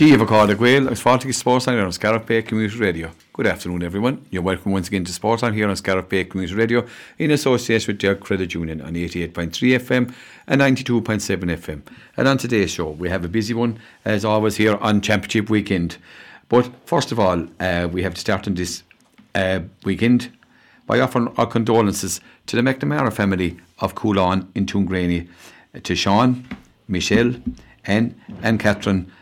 Díomh cád a ghil agus fátaí Sportline on Scariff Bay Community Radio. Good afternoon, everyone. You're welcome once again to Sportline here on Scariff Bay Community Radio in association with Derg Credit Union on 88.3 FM and 92.7 FM. And on today's show, we have a busy one, as always, here on Championship Weekend. But first of all, uh, we have to start on this uh, weekend by offering our condolences to the McNamara family of Coulon in Tuamgraney, to Sean, Michelle, Anne, and Catherine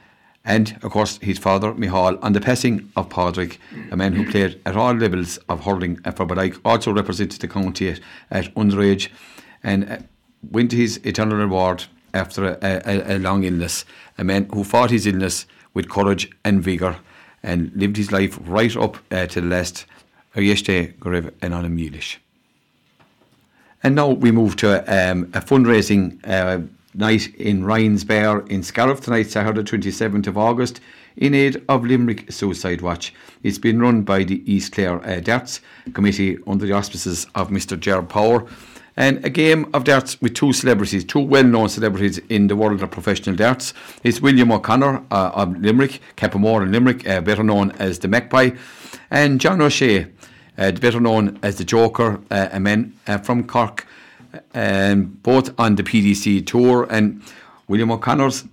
and of course his father Mihal on the passing of Padraig, a man who played at all levels of hurling for Bodyke, also represented the county at, at underage and uh, went to his eternal reward after a, a, a, long illness, a man who fought his illness with courage and vigour and lived his life right up uh, to the last. Yesterday go raibh an an And now we move to um, a fundraising uh, night in Ryan's Bear in Scariff tonight, Saturday 27th of August, in aid of Limerick Suicide Watch. It's been run by the East Clare uh, Darts Committee under the auspices of Mr. Gerard Power. And a game of darts with two celebrities, two well known celebrities in the world of professional darts. It's William O'Connor uh, of Limerick, Cappamore in Limerick, uh, better known as the Magpie, and John O'Shea, uh, better known as the Joker, uh, a man uh, from Cork um, both on the PDC tour. And William O'Connor's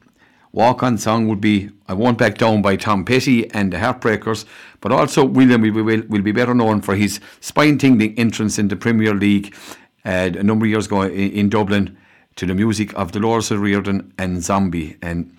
walk on song would be I Won't Back Down by Tom Petty and the Heartbreakers. But also, William will, will, will be better known for his spine tingling entrance in the Premier League uh, a number of years ago in, in Dublin to the music of Dolores O'Riordan and Zombie. And,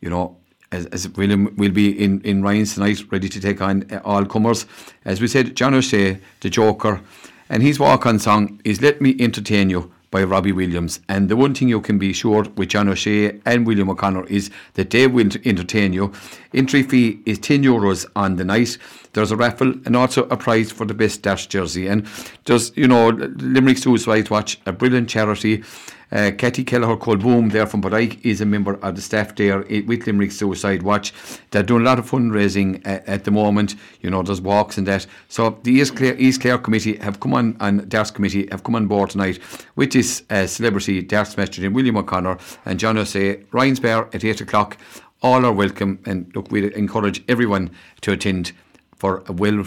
you know, as, as William will be in, in Ryan's tonight, ready to take on uh, all comers. As we said, John O'Shea, the Joker, and his walk on song is Let Me Entertain You by Robbie Williams. And the one thing you can be sure with John O'Shea and William O'Connor is that they will entertain you. Entry fee is 10 euros on the night. There's a raffle and also a prize for the best dash jersey. And there's, you know, Limerick Suicide Watch, a brilliant charity. Uh, Katie Kelleher Colboom there from Bodyke is a member of the staff there with Limerick Suicide Watch. They're doing a lot of fundraising at, at the moment. You know, there's walks and that. So the East Clare, East Clare Committee have come on, and Darts Committee have come on board tonight with this uh, celebrity Darts Master William O'Connor and John O'Shea, Ryan's Bear at 8 o'clock. All are welcome and look, we encourage everyone to attend for a well,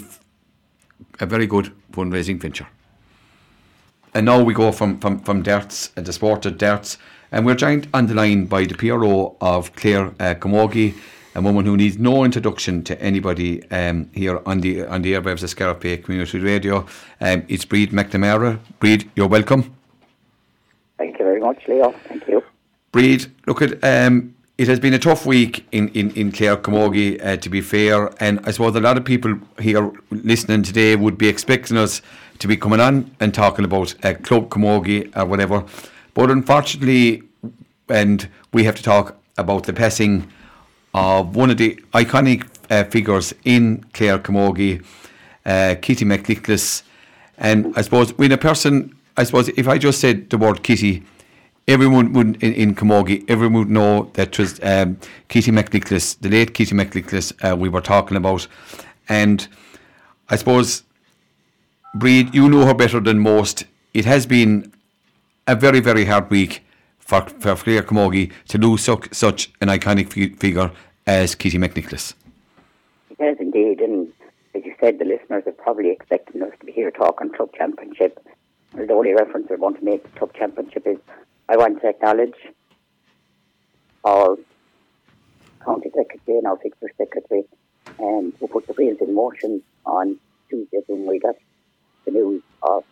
a very good fundraising venture. And now we go from, from, from darts and the sport of darts. And we're joined on the line by the PRO of Clare uh, Camogie, a woman who needs no introduction to anybody um, here on the on the airwaves of Scariff Bay Community Radio. Um, it's Breed McNamara. Breed, you're welcome. Thank you very much, Leo. Thank you. Breed, look at um, it has been a tough week in, in, in Clare Camogie, uh, to be fair. And I suppose a lot of people here listening today would be expecting us to be coming on and talking about uh, Club Camogie or whatever. But unfortunately, and we have to talk about the passing of one of the iconic uh, figures in Clare Camogie, uh, Kitty McNicholas. And I suppose when a person, I suppose if I just said the word Kitty, everyone would in, in Camogie, everyone would know that was um, Kitty McNicholas, the late Kitty McNicholas uh, we were talking about. And I suppose Breed, you know her better than most. It has been a very, very hard week for, for Clare Camogie to lose such, such an iconic f- figure as Kitty McNicholas. It has indeed, and as you said, the listeners are probably expecting us to be here talking club championship. The only reference I want to make to club championship is I want to acknowledge our county secretary and our fixture secretary, and who put the wheels in motion on Tuesday when we got the news of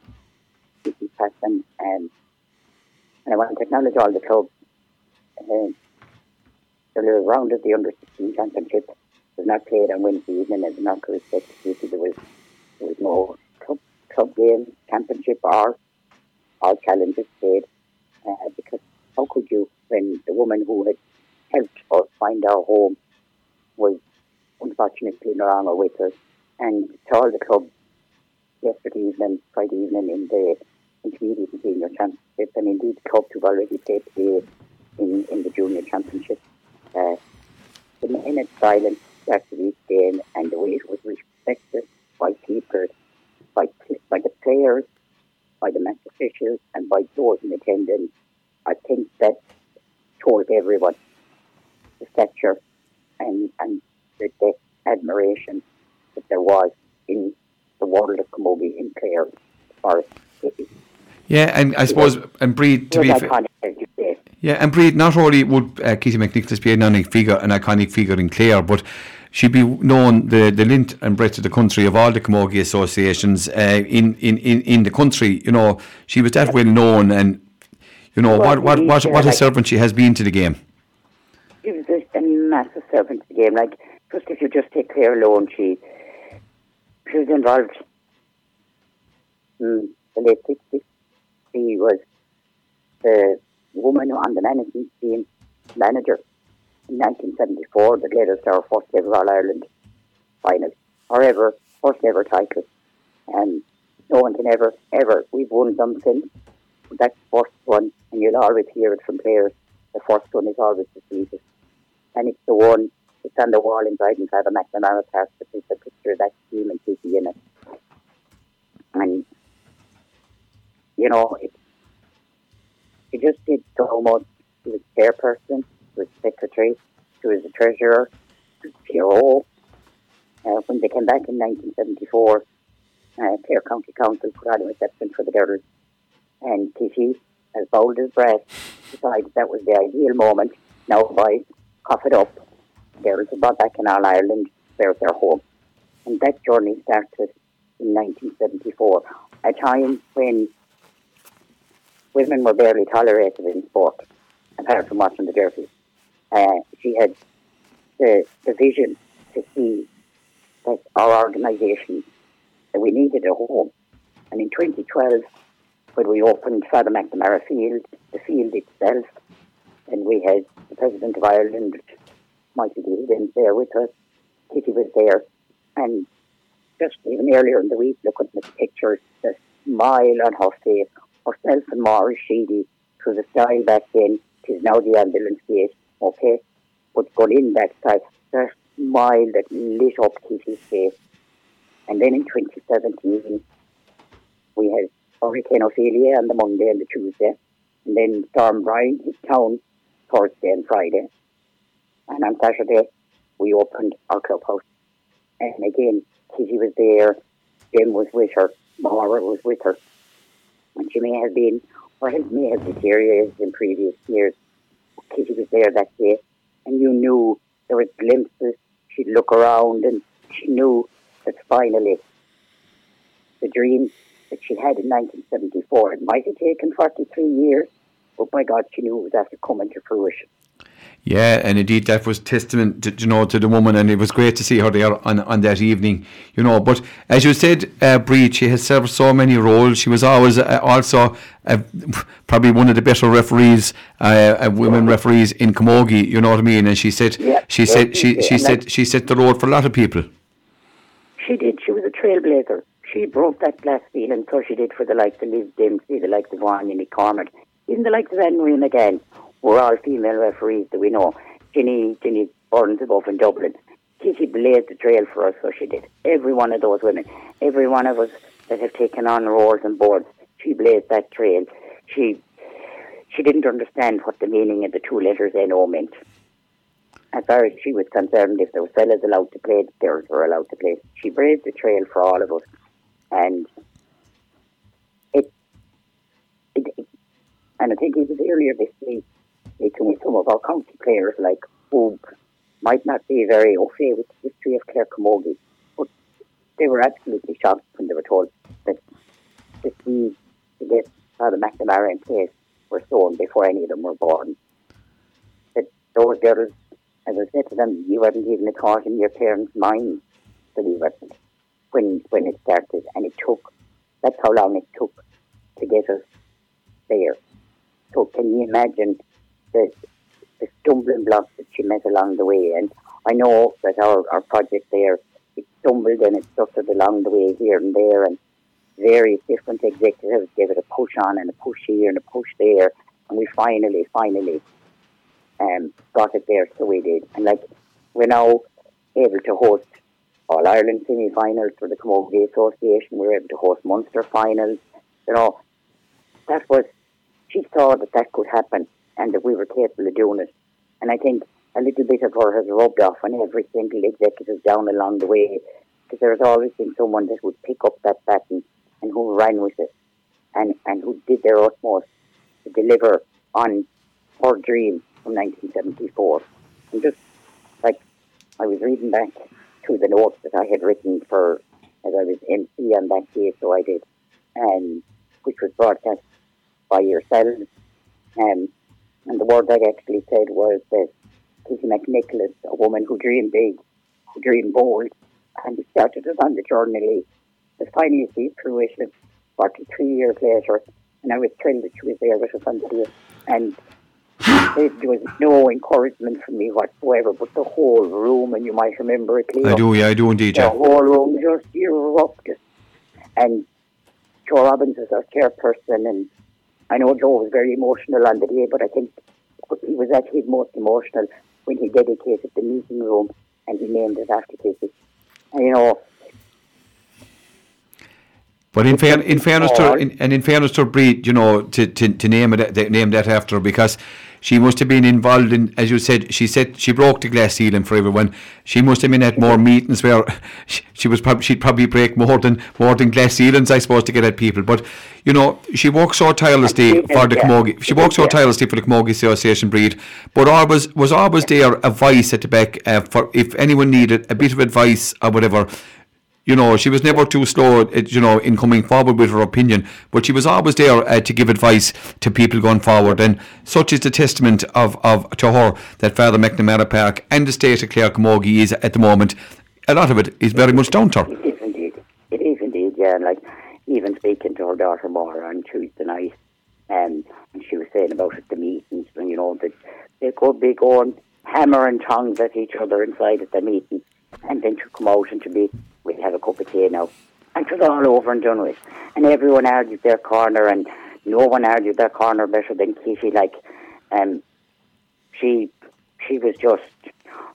Vicky Patton and and I want to acknowledge all the clubs. Um, the round of the under 16 championship was not played on Wednesday evening. As an not respect there was there was no club club game championship or all challenges played because how could you when the woman who had helped us find our home was unfortunately no longer with us and to all the club yesterday evening, Friday evening in the intermediate and senior championship, and indeed the clubs who've already played today in, in the junior championship. Uh, the minute silence after each game and the way it was respected by people, by, by the players, by the match officials, and by those in attendance, I think that told everyone the stature and, and the, the admiration that there was in the world of Camogie in Clare for yeah, and I suppose, and Breed, to be fair. Yeah, and Breed, not only would uh, Kitty McNicholas be an iconic figure, an iconic figure in Clare, but she'd be known the, the length and breadth of the country of all the camogie associations uh, in, in, in, in the country. You know, she was that well known, and you know what what what, what a servant she has been to the game. She was a, a massive servant to the game. Like just if you just take Clare alone, she she was involved in the late sixties. She was the woman on the management team manager in 1974 that led our first ever All Ireland final, or ever first ever title. And no one can ever, ever, we've won them since. That first one, and you'll always hear it from players, the first one is always the sweetest. And it's the one, it's on the wall inside inside the McNamara Park, that is the picture of that team and Kitty in it. And, you know, it, it just did so much. He was a chairperson, was secretary, he was the treasurer, PRO. Uh, when they came back in 1974, uh, Clare County Council put on a reception for the girls, and Kitty, as bold as brass, decided that was the ideal moment. Now, boys, cough it up. Girls are brought back in All Ireland, there's their home. And that journey started in 1974, a time when women were barely tolerated in sport, apart from watching the jerseys. Uh, she had the, the vision to see that our organisation, that we needed a home. And in 2012, when we opened Father McNamara Field, the field itself, and we had the President of Ireland, Michael Gilligan, there with us, Kitty was there, and just even earlier in the week, looking at the pictures, the smile on her face, herself and Maurice Sheedy, through the style back then, it is now the ambulance gate, okay? Going in that side, that smile that lit up Kitty's face. And then in 2017, we had Hurricane Ophelia on the Monday and the Tuesday, and then Storm Brian hit town Thursday and Friday. And on Saturday, we opened our clubhouse. And again, Kitty was there, Jim was with her, Maura was with her. And she may have been, or may have deteriorated in previous years. Kitty was there that day, and you knew there were glimpses. She'd look around, and she knew that finally the dream that she had in 1974, it might have taken 43 years, but by God, she knew it was after coming to fruition. Yeah, and indeed that was testament, to, you know, to the woman, and it was great to see her there on, on that evening, you know. But as you said, uh, Breed, she has served so many roles. She was always uh, also uh, probably one of the better referees, uh, uh women referees in Camogie. You know what I mean? And she said, yeah, she yeah, said, she, she said, she set the road for a lot of people. She did. She was a trailblazer. She broke that glass ceiling, so she did for the likes of Liz Dempsey, the likes of Vanya McCormick, even the likes of Anne Marie McGann were all female referees that we know. Ginny, Ginny Burns above in Dublin. Kitty blazed the trail for us, so she did. Every one of those women, every one of us that have taken on roles and boards, she blazed that trail. She she didn't understand what the meaning of the two letters NO meant. As far as she was concerned, if there were fellas allowed to play, the girls were allowed to play. She blazed the trail for all of us. And it, it, it and I think it was earlier this week, with some of our county players, like who might not be very au fait with the history of Clare Camogie, but they were absolutely shocked when they were told that the seeds to get Father McNamara in place were sown before any of them were born. That those girls, as I said to them, you hadn't even a thought in your parents' minds that we wasn't when when it started, and it took. That's how long it took to get us there. So can you imagine the, the stumbling blocks that she met along the way. And I know that our, our project there, it stumbled and it suffered along the way here and there, and various different executives gave it a push on and a push here and a push there, and we finally, finally um, got it there, so we did. And like, we're now able to host All Ireland semi finals for the Camogie Association, we're able to host Munster finals, you know. That was, she saw that that could happen and that we were capable of doing it. And I think a little bit of her has rubbed off on every single executive down along the way because there's always been someone that would pick up that baton and who ran with it and, and who did their utmost to deliver on her dream from 1974. And just like I was reading back to the notes that I had written for as I was MC on that day, so I did, and which was broadcast by yourselves. Um, and the word I actually said was that Kitty McNicholas, a woman who dreamed big, who dreamed bold, and we started us on the journey. The finally see fruition 43 years later, and I was thrilled that she was there with us on the And there was no encouragement from me whatsoever, but the whole room, and you might remember it clearly. I do, yeah, I do indeed, The yeah. whole room just erupted. And Joe Robbins was our chairperson, and I know Joe was very emotional on the day, but I think he was actually most emotional when he dedicated the meeting room and he named it after Kitty. And you know, But in, fair, in fairness to in, and in fairness to Breed, you know, to, to, to name it to name that after because she must have been involved in, as you said, she said she broke the glass ceiling for everyone. She must have been at more meetings where she, she was probably she'd probably break more than more than glass ceilings, I suppose, to get at people. But you know, she worked so tirelessly for the Yeah. Camogie. She worked so tirelessly for the Camogie Association Breed, but always was always there advice at the back uh, for if anyone needed a bit of advice or whatever you know, she was never too slow, you know, in coming forward with her opinion, but she was always there uh, to give advice to people going forward. And such is the testament of, of to her that Father McNamara Park and the state of Clare Camogie is at the moment. A lot of it is very much down to her. It is indeed. It is indeed, yeah. Like, even speaking to her daughter more on Tuesday night, um, and she was saying about at the meetings, and you know, that they could be going hammer and tongs at each other inside at the meeting, and then to come out and to be, we'll have a cup of tea now. And it was all over and done with. And everyone argued their corner, and no one argued their corner better than Kitty. Like, um, she she was just.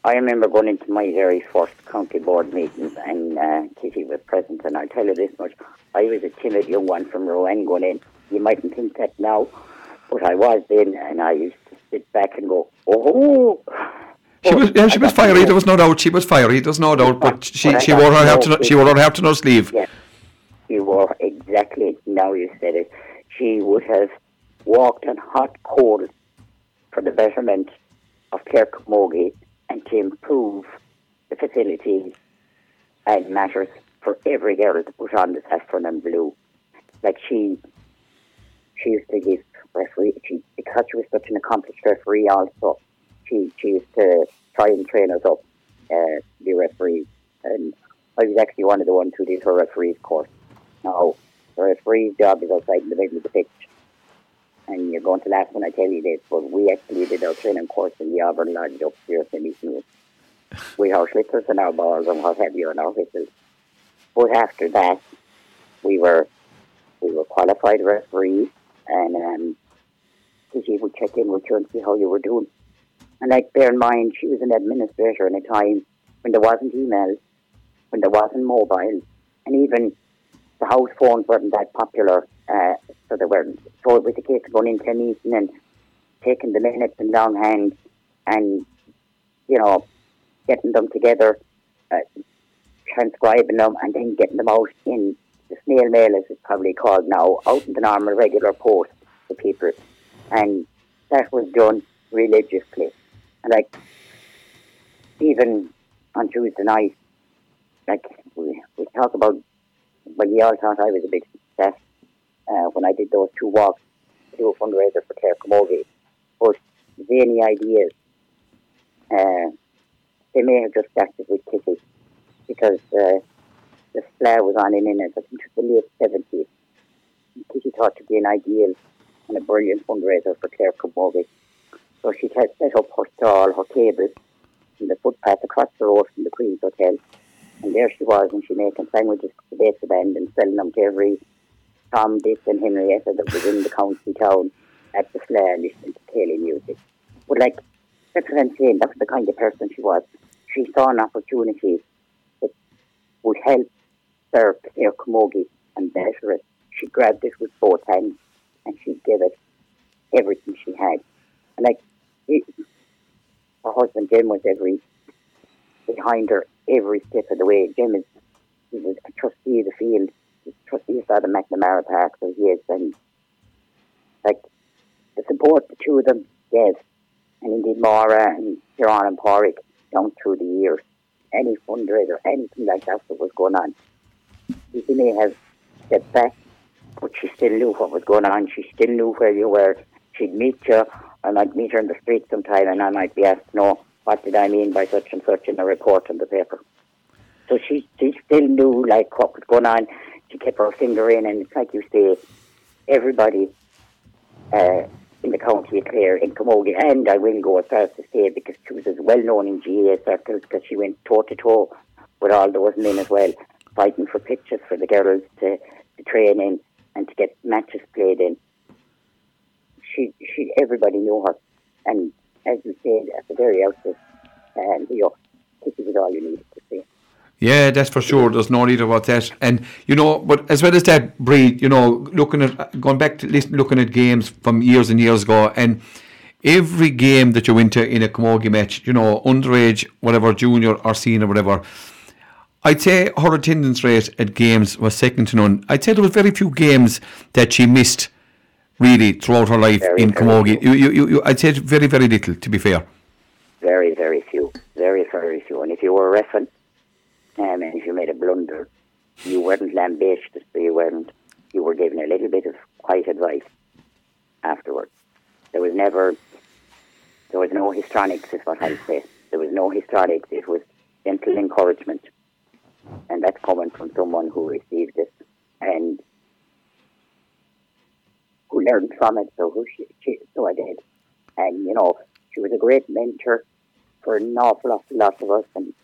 I remember going into my very first county board meetings, and uh, Kitty was present. And I'll tell you this much: I was a timid young one from Rowan going in. You mightn't think that now, but I was then, and I used to sit back and go, "Oh." She was, yeah, she was fiery. There was no doubt. She was fiery. There's no doubt. But she, she wore her no heart to, she wore her heart to her sleeve. Yeah, she wore exactly. Now you said it. She would have walked on hot coals for the betterment of Camogie and to improve the facilities and matters for every girl to put on the saffron and blue. Like she, she used to give referee. She because she was such an accomplished referee. Also, she she used to try and train us up uh, to be referees. And I was actually one of the ones who did her referee's course. Now, the referee's job is outside in the middle of the pitch. And you're going to laugh when I tell you this, but we actually did our training course in the Auburn Lodge upstairs in Road. With our slippers and our balls and what have you and our whistles. But after that, we were we were qualified referees and um, she would check in with you and see how you were doing. And like, bear in mind, she was an administrator in a time when there wasn't email, when there wasn't mobile, and even the house phones weren't that popular. Uh, so they weren't. So it was a case of going into a meeting and taking the minutes in longhand and, you know, getting them together, uh, transcribing them, and then getting them out in the snail mail, as it's probably called now, out in the normal regular post to people. And that was done religiously. Like, even on Tuesday night, like, we, we talk about, well, you all thought I was a big success uh, when I did those two walks to do a fundraiser for Clare Camogie. But zany ideas, uh, they may have just started with Kitty because uh, the Fleadh was on in it, I think it was the late 70s. Kitty thought to be an ideal and a brilliant fundraiser for Clare Camogie. So she had set up her stall, her tables, in the footpath across the road from the Queen's Hotel. And there she was, and she making sandwiches to the base of end and selling them to every Tom, Dick, and Henrietta that was in the county town at the Fleadh listening to Kelly music. But, like, that's what I'm saying. That's the kind of person she was. She saw an opportunity that would help serve Clare Camogie and better it. She grabbed it with both hands and she gave it everything she had. And, like, her husband Jim was every behind her every step of the way. Jim is he was a trustee of the field, trustee of the McNamara Park, he is, and like the support the two of them gave, and indeed Maura and Kieran and Porrick down through the years. Any fundraiser, anything like that that was going on. She may have stepped back, but she still knew what was going on. She still knew where you were. She'd meet you. I might meet her in the street sometime, and I might be asked, "No, what did I mean by such and such in a report in the paper?" So she, she still knew like what was going on. She kept her finger in, and it's like you say, everybody uh, in the county of Clare, in Camogie, and I will go as far as to say because she was as well known in GAA circles because she went toe to toe with all those men as well, fighting for pitches for the girls to, to train in and to get matches played in. She, she, everybody knew her, and as you said at the very outset, um, know, this is all you needed to say. Yeah, that's for sure. There's no need about that. And you know, but as well as that, breed, you know, looking at going back to listen, looking at games from years and years ago, and every game that you went to in a camogie match, you know, underage, whatever, junior or senior, whatever. I'd say her attendance rate at games was second to none. I'd say there was very few games that she missed, really, throughout her life Very, in camogie. You, you, you, I'd say very, very little, to be fair. Very, very few. Very, very few. And if you were a referee, um, and if you made a blunder, you weren't lambasted, so you weren't, you were given a little bit of quiet advice afterwards. There was never, there was no histrionics, is what I say. There was no histrionics. It was gentle encouragement. And that's coming from someone who received it and who learned from it. So who she, she so I did. And, you know, she was a great mentor for an awful, lot of us. And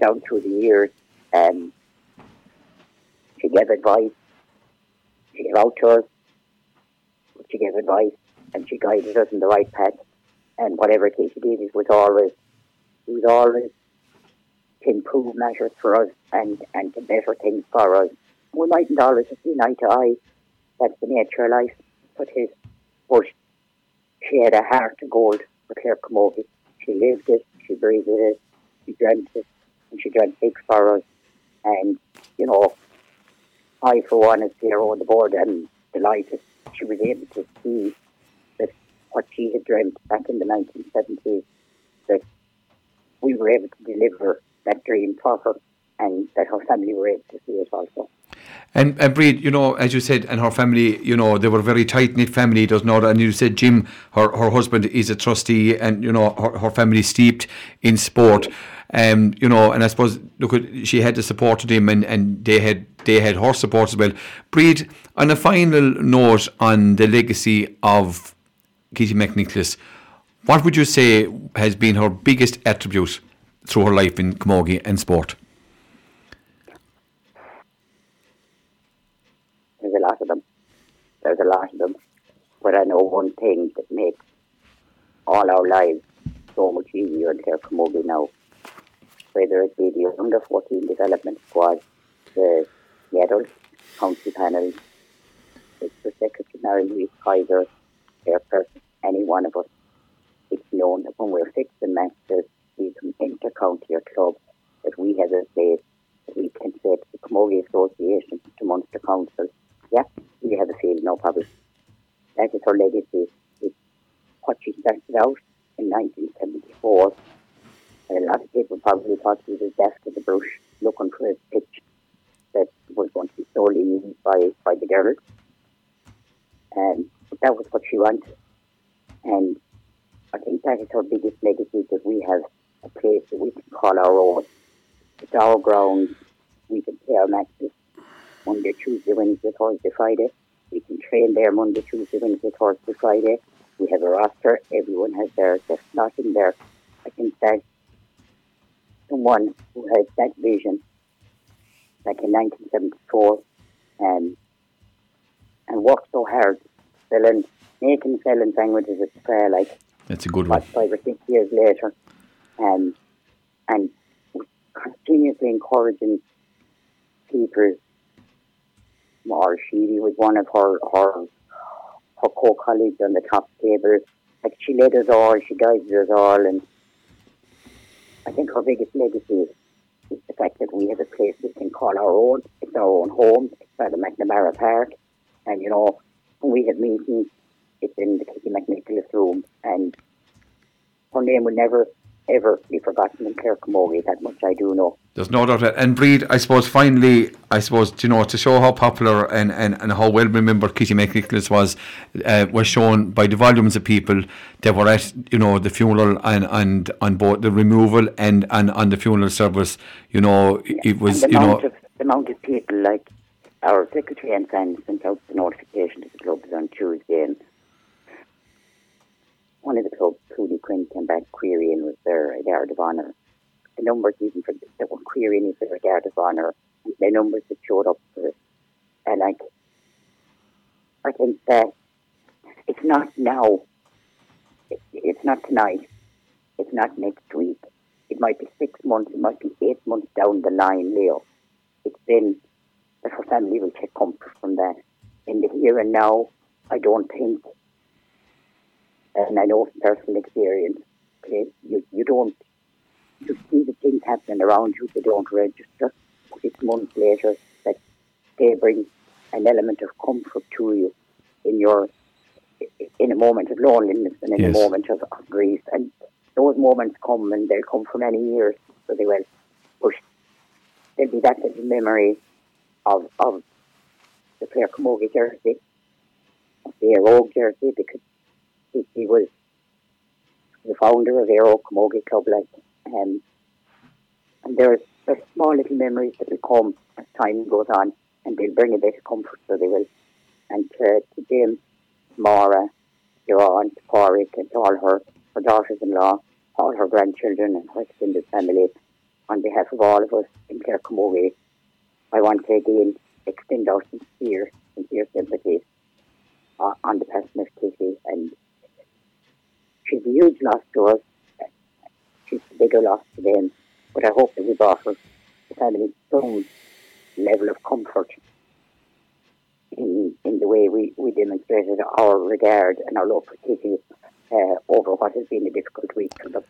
down through the years, um, she gave advice. She gave out to us. She gave advice and she guided us in the right path. And whatever is she did, it was always, it was always to improve measures for us and, and to better things for us. We mightn't always see eye to eye. That's the nature of life. But his, but she had a heart of gold for Clare Camogie. She lived it, she breathed it, she dreamt it, and she dreamt big for us. And, you know, I, for one, as here on the board, am delighted she was able to see that what she had dreamt back in the 1970s, that we were able to deliver that dream for her and that her family were able to see it also. And and Breed, you know, as you said, and her family, you know, they were a very tight knit family. Does not, and you said Jim, her her husband is a trustee, and you know, her, her family steeped in sport. Um, you know, and I suppose look, she had the support of him, and, and they had they had her support as well. Breed, on a final note on the legacy of Kitty McNicholas, what would you say has been her biggest attribute through her life in camogie and sport? There's a lot of them. There's a lot of them. But I know one thing that makes all our lives so much easier in Clare Camogie now. Whether it be the under 14 development squad, the, the adult county panel, it's the secretary, Louise Kaiser, their person, any one of us. It's known that when we're fixing matches, we can inter-county or club, that we have a place that we can say to the Camogie Association, to Munster Council, yeah, we have a field, no problem. That is her legacy. It's what she started out in er 1974. And a er lot of people probably thought she was deaf to the brush, looking for a pitch that was going to be solely used by, by the girls. And that was what she wanted. And I think that is her biggest legacy that we have a place that we can call our own. It's our ground. We can play our matches Monday, Tuesday, Wednesday, Thursday, Friday. We can train there Monday, Tuesday, Wednesday, Thursday, Friday. We have a roster. Everyone has their, their slot in there. I think that someone who has that vision back in 1974 um, and worked so hard, selling, making selling sandwiches at the fair, like That's a good one. five or six years later, um, and continuously encouraging people. Maura Sheedy was one of her her her co-colleagues on the top table. Like she led us all, she guided us all, and I think her biggest legacy is the fact that we have a place we can call our own. It's our own home. It's by the McNamara Park, and you know when we have meetings, it's in the Kitty McNicholas room, and her name will never ever be forgotten in Camogie. That much I do know. There's no doubt. That. And Breed, I suppose, finally, I suppose, you know, to show how popular and, and, and how well remembered Kitty McNicholas was, uh, was shown by the volumes of people that were at, you know, the funeral and, and on both the removal and, and on the funeral service. You know, it was, you know. Of, the amount of people, like our secretary and fans sent out the notification to the clubs on Tuesday and one of the clubs, Clooney Quin, came back querying was there a guard of honour. The numbers even for that were querying is their guard of honour, the numbers that showed up for it. And like, I think that it's not now, it's not tonight, it's not next week. It might be six months, it might be eight months down the line, Leo. It's been, the her family will take comfort from that. In the here and now, I don't think and I know from personal experience, okay, you, you don't, you see the things happening around you, they don't register. Six months later, that they bring an element of comfort to you in your, in a moment of loneliness and in yes. a moment of, of grief. And those moments come and they'll come for many years, so they will. But there'll be that little memory of, of the Clare Camogie jersey, of the Rogue jersey, because he, he was the founder of Aero Camogie Club, like, um, and there's, there's small little memories that will come as time goes on, and they'll bring a bit of comfort, so they will. And to, to Jim, Maura, your aunt, Porrick, and to all her, her daughters-in-law, all her grandchildren, and her extended family, on behalf of all of us in Clare Camogie, I want to again extend our sincere, sincere sympathy uh, on the person of Kitty and she's a huge loss to us. She's a bigger loss to them. But I hope that we've offered the family some level of comfort in, in the way we, we demonstrated our regard and our love for Kitty uh, over what has been a difficult week for them.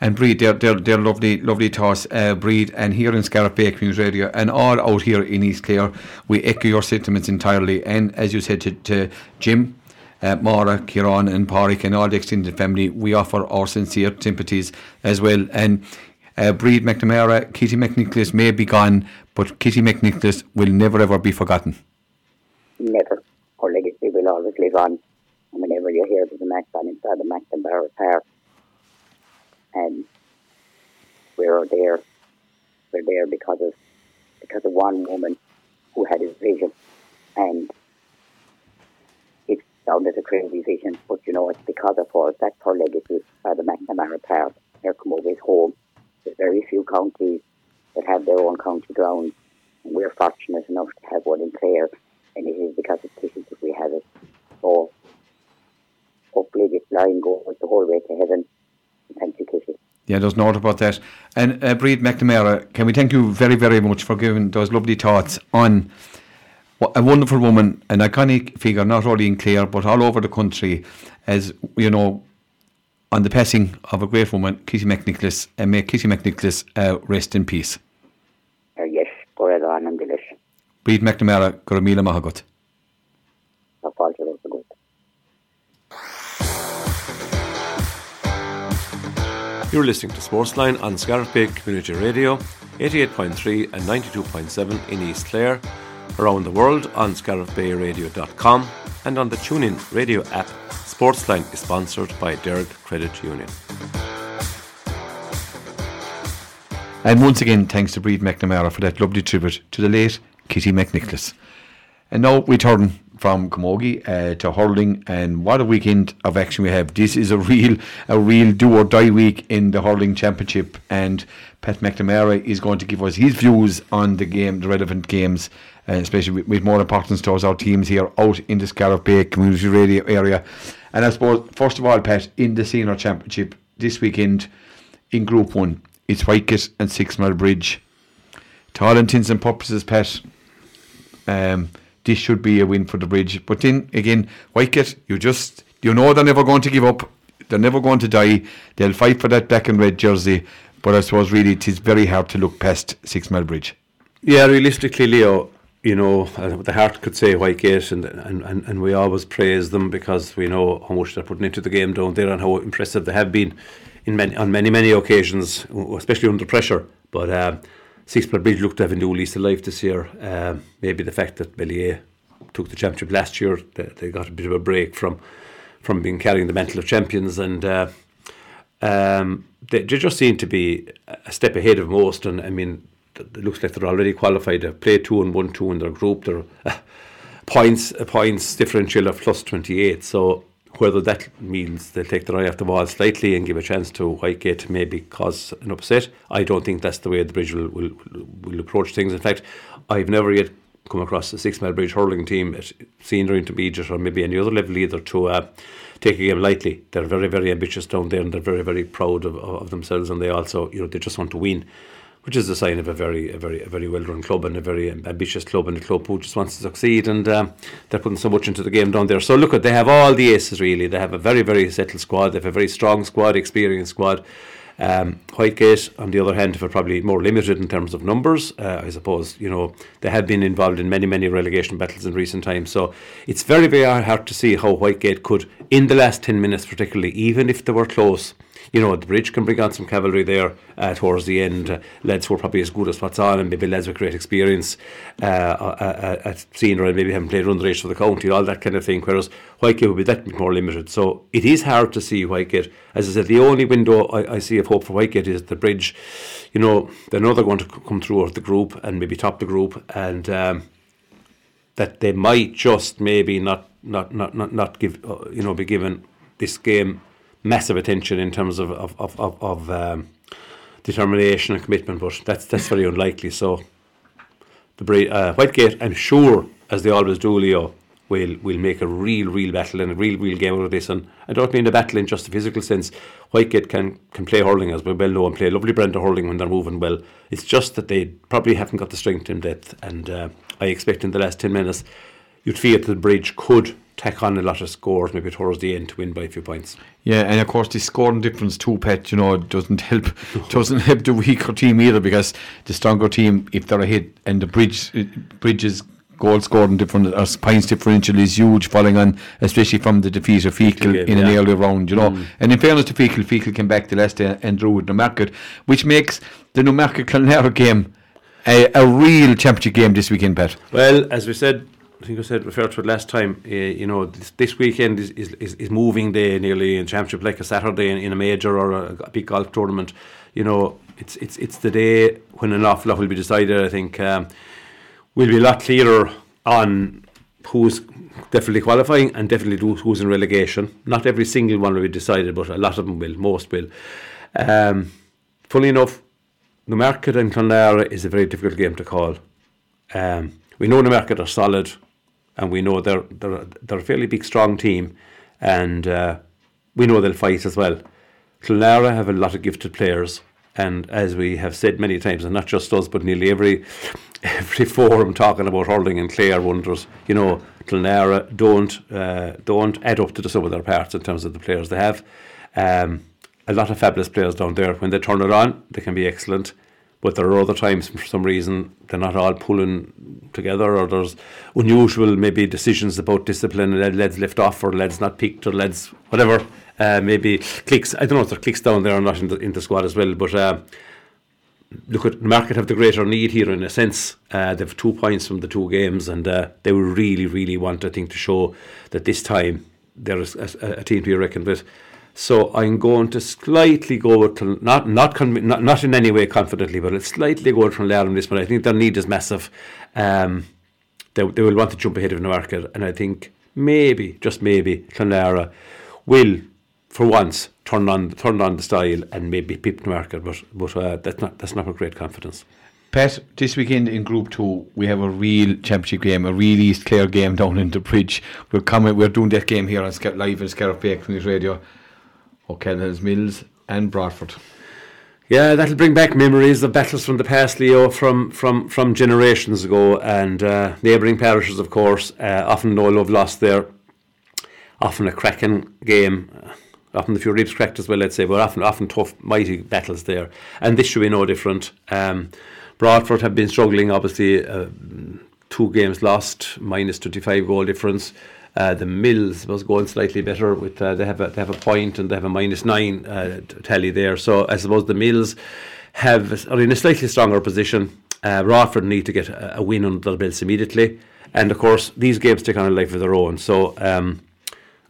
And Breed, they're, they're, they're lovely, lovely thoughts, uh, Breed, and here in Scariff Bay Community Radio, and all out here in East Clare, we echo your sentiments entirely. And as you said to, to Jim, uh, Maura, Kieran, and Porrick, and all the extended family, we offer our sincere sympathies as well. And uh, Breed McNamara, Kitty McNicholas may be gone, but Kitty McNicholas will never ever be forgotten. Never. Her legacy will always live on. And whenever you hear there's a match inside the McNamara Park, and we're there, we're there because of because of one woman who had a vision, and sounded a crazy vision, but you know, it's because of her, that's her legacy by the McNamara Park, Clare Camogie's home. There's very few counties that have their own county grounds, and we're fortunate enough to have one in Clare, and it is because of Kitty that we have it. So, hopefully this line goes the whole way to heaven. Thank you, Kitty. Yeah, there's no doubt about that. And uh, Breed McNamara, can we thank you very, very much for giving those lovely thoughts on a wonderful woman, an iconic figure, not only in Clare but all over the country, as you know, on the passing of a great woman, Kitty McNicholas, and may Kitty McNicholas uh, rest in peace. Uh, yes, go ahead on and delish. Breed McNamara, Goramila Mahagut. You're listening to Sportsline on Scariff Bay Community Radio, 88.3 and 92.7 in East Clare around the world on scariffbayradio.com and on the TuneIn radio app. Sportsline is sponsored by Derg Credit Union. And once again, thanks to Breed McNamara for that lovely tribute to the late Kitty McNicholas. And now we turn from Camogie uh, to hurling, and what a weekend of action we have! This is a real, a real do or die week in the hurling championship, and Pat McNamara is going to give us his views on the game, the relevant games uh, especially with, with, more importance towards our teams here out in the Scariff Bay community radio area. And I suppose, first of all, Pat, in the senior championship this weekend in Group 1, it's Whitegate and Six Mile Bridge. To all intents and purposes, Pat, um, this should be a win for the bridge. But then again, Whitegate, you just you know they're never going to give up. they're never going to die. They'll fight for that black and red jersey. But I suppose really it is very hard to look past Six Mile Bridge. Yeah, realistically, Leo, you know, uh, the heart could say Whitegate, and, and, and, and we always praise them because we know how much they're putting into the game down there and how impressive they have been in many, on many, many occasions, especially under pressure. But uh, Six Mile Bridge looked to have a new lease of life this year. Uh, maybe the fact that Ballyea took the championship last year, they, they, got a bit of a break from from being carrying the mantle of champions, and uh, um, they, they, just seem to be a step ahead of most. And I mean, it looks like they're already qualified. They play two and one two in their group. They're uh, points a points differential of plus twenty eight. So whether that means they'll take their eye off the ball slightly and give a chance to Whitegate to maybe cause an upset, I don't think that's the way the bridge will, will, will approach things. In fact, I've never yet come across a six mile bridge hurling team at senior intermediate or maybe any other level either to uh, take a game lightly. They're very, very ambitious down there and they're very, very proud of, of themselves and they also, you know, they just want to win. Which is a sign of a very, a very, a very well-run club and a very ambitious club and a club who just wants to succeed. And um, they're putting so much into the game down there. So look, at they have all the aces really. They have a very, very settled squad. They have a very strong squad, experienced squad. Um, Whitegate, on the other hand, are probably more limited in terms of numbers. Uh, I suppose you know they have been involved in many, many relegation battles in recent times. So it's very, very hard to see how Whitegate could, in the last ten minutes, particularly, even if they were close, you know, the bridge can bring on some cavalry there uh, towards the end. Uh, were probably as good as what's on, and maybe lads with great experience uh, uh, uh at senior and maybe haven't played run the race for the county, all that kind of thing. Whereas Whitegate would be that bit more limited. So it is hard to see Whitegate. As I said, the only window I, I see of hope for Whitegate is the bridge. You know, they know they're going to come through the group and maybe top the group, and um, that they might just maybe not not not not, not give uh, you know be given this game massive attention in terms of of of, of, of um, determination and commitment, but that's that's very unlikely. So the uh, Whitegate, I'm sure, as they always do, Leo, will will make a real, real battle and a real, real game out of this. And I don't mean a battle in just the physical sense. Whitegate can can play hurling as we well know and play a lovely brand of hurling when they're moving well. It's just that they probably haven't got the strength in depth. And uh, I expect in the last ten minutes, you'd feel that the bridge could tack on a lot of scores maybe towards the end to win by a few points. Yeah, and of course the scoring difference too, Pet, you know, doesn't help doesn't help the weaker team either because the stronger team, if they're ahead and the bridge bridges goal scoring different or points differential is huge following on especially from the defeat of Feakle in yeah. an earlier round, you know. Mm. And in fairness to Feakle, Feakle came back the last day and drew with Newmarket, which makes the Newmarket Clonlara game a, a real championship game this weekend, Pat. Well, as we said I think I said referred to it last time. Uh, you know, this, this weekend is, is, is, moving day nearly in championship, like a Saturday in, in a major or a, a, big golf tournament. You know, it's it's it's the day when an awful lot will be decided. I think um, we'll be a lot clearer on who's definitely qualifying and definitely who's in relegation. Not every single one will be decided, but a lot of them will. Most will. Um, funny enough, the market in Clonlara is a very difficult game to call. Um, we know the market are solid and we know they're they're they're a fairly big, strong team, and uh, we know they'll fight as well. Clonlara have a lot of gifted players, and as we have said many times, and not just us, but nearly every every forum talking about hurling and Clare wonders, you know, Clonlara don't uh, don't add up to the sum of their parts in terms of the players they have. Um, a lot of fabulous players down there. When they turn it on, they can be excellent. But there are other times, for some reason, they're not all pulling together, or there's unusual maybe decisions about discipline, and leads lift off, or leads not picked, or leads whatever. Uh, maybe clicks. I don't know if there are clicks down there or not in the, in the squad as well. But uh, look at the Market have the greater need here in a sense. Uh, they have two points from the two games, and uh, they will really, really want, I think, to show that this time there is a, a team to be reckoned with. So I'm going to slightly go with not not not, not in any way confidently, but it's slightly go Clonlara on this one. I think their need is massive. Um, they, they will want to jump ahead of the market, and I think maybe just maybe Clonlara will, for once, turn on turn on the style and maybe peep the market. But but uh, that's not that's not a great confidence. Pat, this weekend in Group Two, we have a real championship game, a real East Clare game down in the bridge. We're coming, we're doing that game here on live in Scariff Bay Community Radio. O'Callaghan's Mills and Broadford. Yeah, that'll bring back memories of battles from the past, Leo, from from, from generations ago, and uh, neighbouring parishes, of course. Uh, often no love lost there. Often a cracking game. often a few ribs cracked as well, let's say, but often often tough, mighty battles there. And this should be no different. Um, Broadford have been struggling, obviously, uh, two games lost, minus 25 goal difference. Uh, the Mills was going slightly better with uh, they have a, they have a point and they have a minus nine uh, tally there. So I suppose the Mills have are in a slightly stronger position. Uh, Broadford need to get a, a win under the Bills immediately, and of course these games take on a life of their own. So. Um,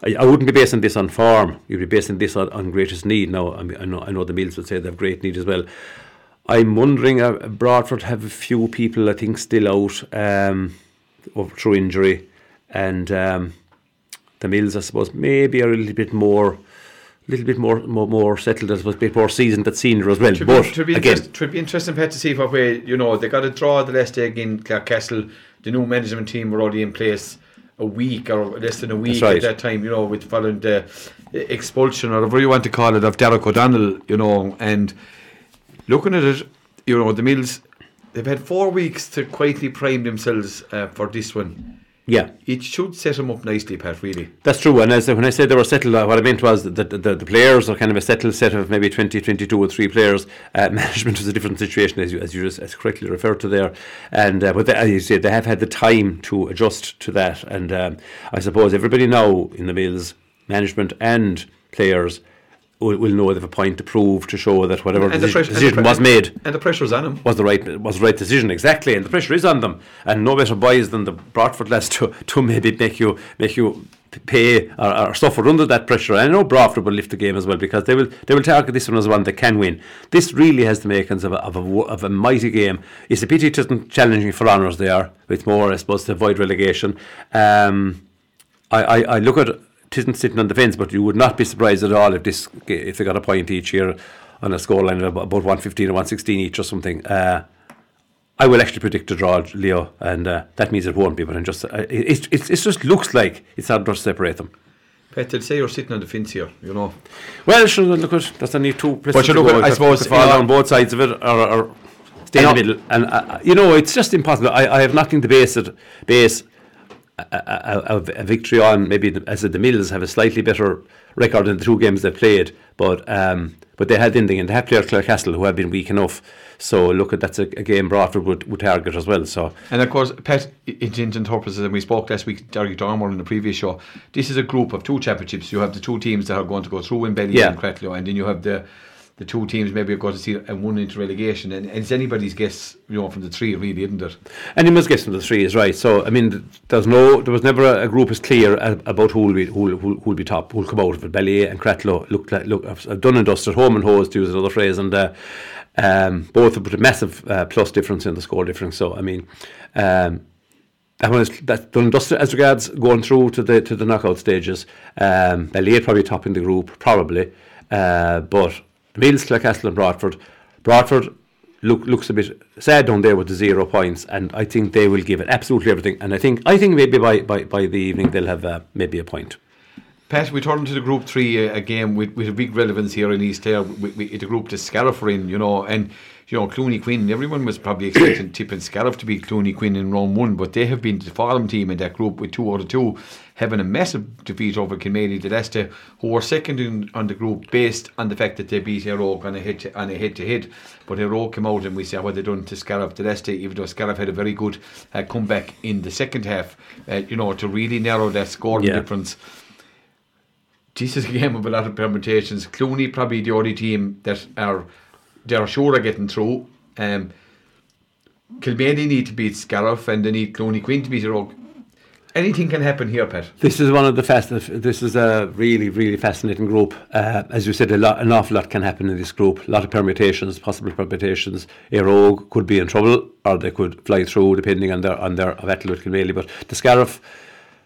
I, wouldn't be basing this on form. You'd be basing this on, on greatest need. Now, I, mean, I know I know the Mills would say they have great need as well. I'm wondering, uh, Broadford have a few people I think still out um, through injury, and um, the Mills I suppose maybe are a little bit more. A little bit more, more, more settled, I suppose, a bit more seasoned at senior as well. Should but be, again, interest, should be interesting, Pat, to see what way you know they got to draw the last day again. Castle, the new management team were already in place a week or less than a week right. at that time. You know, with following the expulsion or whatever you want to call it of Derek O'Donnell. You know, and looking at it, you know, the Mills, they've had four weeks to quietly prime themselves uh, for this one. Yeah, It should set them up nicely, Pat, really. That's true. And as when I said they were settled, what I meant was that the, the, the players are kind of a settled set of maybe 20, 22 or three players. Uh, management is a different situation, as you, as you just as correctly referred to there. And uh, but they, as you said, they have had the time to adjust to that. And um, I suppose everybody now in the Mills, management and players, will, will know they have a point to prove to show that whatever And the deci- pressure- decision was made And the pressure's on them. was the right was the right decision exactly, and the pressure is on them, and no better boys than the Broadford lads to, to maybe make you make you pay or, or suffer under that pressure. And I know Broadford will lift the game as well because they will they will target this one as one that can win. This really has the makings of a, of a, of a mighty game. It's a pity it isn't challenging for honours there. It's more, I suppose, to avoid relegation. Um, I, I, I look at isn't sitting on the fence, but you would not be surprised at all if this if they got a point each year on a scoreline of about 115 or 116 each or something. Uh, I will actually predict a draw, Leo, and uh, that means it won't be. But I'm just uh, it, it, it just looks like it's hard to separate them. They'll say you're sitting on the fence here, you know. Well, sure, look at that's only two places But you look at- I suppose, fall on both sides of it, or, or stay in the middle. And uh, you know, it's just impossible. I, I have nothing to base it base a, a, a, victory on. Maybe as I said, the Mills have a slightly better record in the two games they've played, but um, but they had the ending and they have players Clarecastle who have been weak enough. So look at that's a, a game Broadford would, would target as well. So And of course, Pat, intended purposes, and we spoke last week, Derry Dormer in the previous show. This is a group of two championships. You have the two teams that are going to go through in Ballyea Yeah. and Cratloe, and then you have the the two teams maybe have got to see and one into relegation. And, it's anybody's guess, you know, from the three, really, isn't it? Must guess from the three is right. So I mean, there's no, there was never a, a group as clear about who will be who will who'll be top, who'll come out of it. Ballyea and Cratloe look like look I've done and dusted, home and hose to use another phrase, and uh, um, both have put a massive uh, plus difference in the score difference. So I mean. Um, that one is that done dusted as regards going through to the to the knockout stages. Um, Ballyea probably top in the group, probably, uh, but Mills, Clarecastle, and Broadford. Broadford look looks a bit sad down there with the zero points, and I think they will give it absolutely everything. And I think I think maybe by by, by the evening they'll have uh, maybe a point. Pat, we turn to the Group 3 uh, again with, with a big relevance here in East Clare. We, we, the group that Scariff you know, and, you know, Clooney Quin, everyone was probably expecting Tip and Scariff to be Clooney Quin in round one, but they have been the fallen team in that group with two out of two, having a massive defeat over Kilmaley the last day, who were second in, on the group based on the fact that they beat Éire Óg on a hit on a head to head. But Éire Óg came out and we saw what they done to Scariff the last day, even though Scariff had a very good uh, comeback in the second half, uh, you know, to really narrow that scoring Yeah. difference. This is a game of a lot of permutations. Clooney probably the only team that are they're sure of getting through. Um, Kilmaley need to beat Scariff and they need Clooney Quin to beat Rogue. Anything can happen here, Pat. This is one of the fast. This is a really, really fascinating group. Uh, as you said, a lot, an awful lot can happen in this group. A lot of permutations, possible permutations. Éire Óg could be in trouble, or they could fly through, depending on their on their Kilmaley. But the all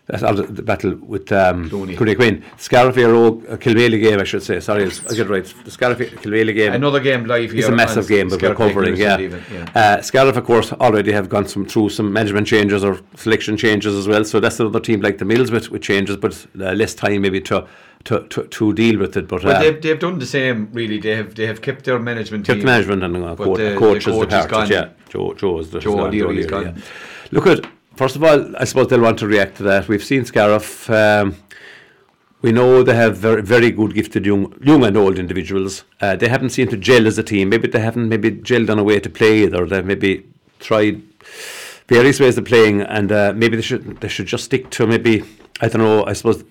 the, the battle with um. Clooney Quin. Scariff Éire Óg uh, game, I should say. Sorry, I get it right. The Scariff Kilmaley game. Another game live here. It's a massive game, but we're covering. Yeah, Even, yeah. Uh, Scariff, of course, already have gone some through some management changes or selection changes as well. So that's another team like the Mills with, with changes, but uh, less time maybe to, to, to, to deal with it. But, But uh, they've, they've done the same, really. They have they have kept their management kept team. management and uh, the- coach the coach is gone. Yeah, Joe, Joe is the Joe O'Leary is gone. yeah. Look at first of all, I suppose they'll want to react to that. We've seen Scariff. Um, we know they have very, very good gifted young, young and old individuals. Uh, they haven't seemed to gel as a team. Maybe they haven't maybe gelled on a way to play either. They've maybe tried various ways of playing, and uh, maybe they should they should just stick to maybe I don't know. I suppose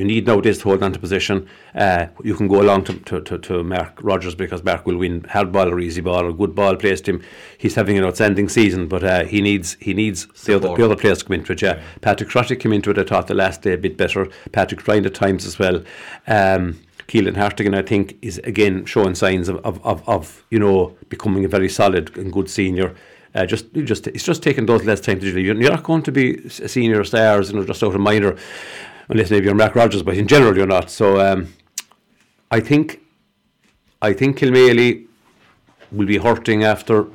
you need nowadays to hold on to position. Uh, you can go along to, to, to, to, Mark Rodgers because Mark will win hard ball or easy ball or good ball placed him. He's having an outstanding season, but uh, he needs he needs the other, the other, players to come into it. Yeah. yeah. Patrick Crotty came into it. I thought the last day a bit better. Patrick Ryan at times as well. Um, Keelan Hartigan, I think, is again showing signs of, of, of, of, you know becoming a very solid and good senior. Uh, just, just, it's just taking those less time to do. You're not going to be a senior stars, you know, just out of minor unless maybe you're Mark Rodgers, but in general you're not. So um, I think I think Kilmaley will be hurting after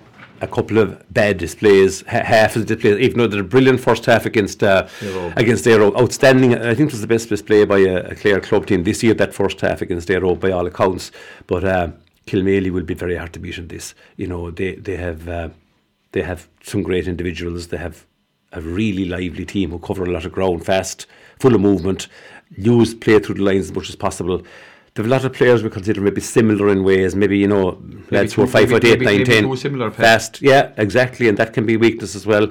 a couple of bad displays, half of the displays, even though they're a brilliant first half against uh, against Aero. Outstanding, I think it was the best display by a, a Clare club team this year, that first half against Aero by all accounts. But uh, Kilmaley will be very hard to beat in this. You know, they, they have uh, they have some great individuals, they have a really lively team who cover a lot of ground fast full of movement, use play through the lines as much as possible. There are a lot of players we consider maybe similar in ways, maybe, you know, lads who are 5 foot 8, 9, 10. Similar fast, yeah, exactly, and that can be weakness as well.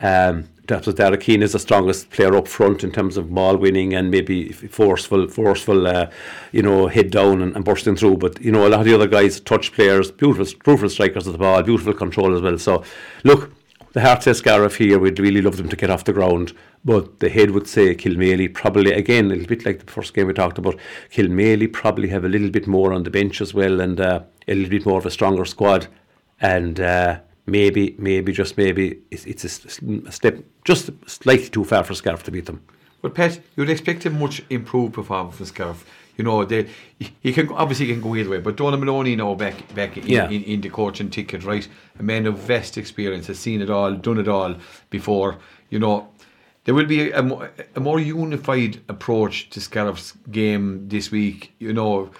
Um, that was Dara Keane is the strongest player up front in terms of ball winning and maybe forceful, forceful, uh, you know, head down and, and, bursting through. But you know, a lot of the other guys, touch players, beautiful, beautiful strikers of the ball, beautiful control as well. So, look, the heart says Scariff here. We'd really love them to get off the ground. But the head would say Kilmaley probably, again, a little bit like the first game we talked about, Kilmaley probably have a little bit more on the bench as well and uh, a little bit more of a stronger squad. And uh, maybe, maybe, just maybe, it's, it's a, step just slightly too far for Scariff to beat them. But Pat, you'd expect a much improved performance from Scariff. You know, they he can obviously he can go either way, but Donald Maloney now back back in, yeah. in, in, the coaching ticket, right? A man of vast experience, has seen it all, done it all before. You know, there will be a, a, a more unified approach to Scariff's game this week. You know,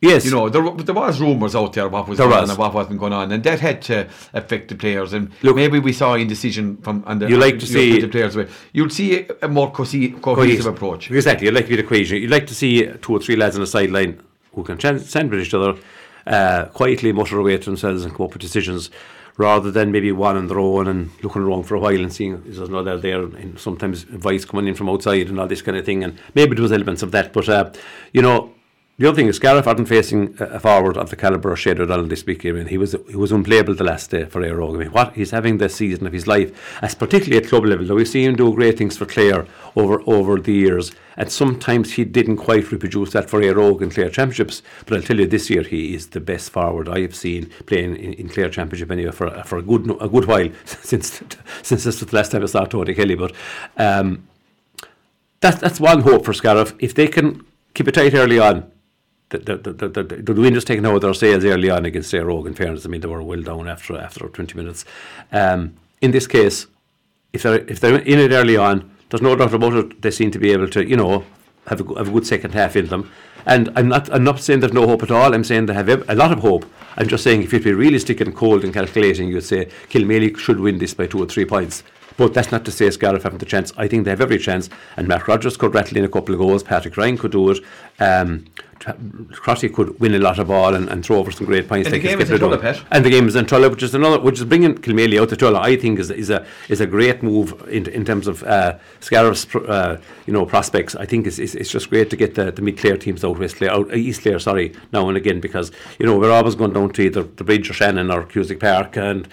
Yes, you know there, there was rumours out there what was there going was. on and what wasn't going on, and that had to affect the players. And Look, maybe we saw indecision from and the, you like to see the players. You'd see a, more cohesive, cohesive approach. Exactly, you'd like to be the equation. You'd like to see two or three lads on the sideline who can send with each other, uh, quietly mutter away to themselves and come up with decisions rather than maybe one on their own and looking around for a while and seeing is there another there and sometimes advice coming in from outside and all this kind of thing. And maybe there was elements of that but uh, you know the other thing is Scariff aren't facing a forward of the calibre of Shane O'Donnell this week. I mean, he was he was unplayable the last day for Óg. I mean, what he's having the season of his life, as particularly at club level. Though we've seen him do great things for Clare over over the years, and sometimes he didn't quite reproduce that for Óg in Clare Championships. But I'll tell you, this year he is the best forward I have seen playing in, in Clare Championship anyway for for a good a good while since since this was the last time I saw Tony Kelly. But um, that's that's one hope for Scariff if they can keep it tight early on the, the, the, the, the taken out of their sails early on against Óg, in fairness. I mean, they were well down after after 20 minutes. Um, in this case, if they're, if they're in it early on, there's no doubt about it, they seem to be able to, you know, have a, have a good second half in them. And I'm not, I'm not saying there's no hope at all. I'm saying they have a lot of hope. I'm just saying if you'd be realistic and cold and calculating, you'd say Kilmaley should win this by two or three points. But that's not to say Scariff haven't the chance. I think they have every chance. And Matt Rogers could rattle in a couple of goals. Patrick Ryan could do it. Um, Crotty could win a lot of ball and, and throw over some great points. And the game is in Tulla, And the game is in Tulla, which is another, which is bringing Kilmaley out to Tulla. I think is is a is a great move in, in terms of uh, Scariff's uh, you know prospects. I think it's, it's, it's just great to get the, the mid Clare teams out West Clare, out East Clare, sorry, now and again because you know we're always going down to either the Bridge or Shannon or Cusack Park and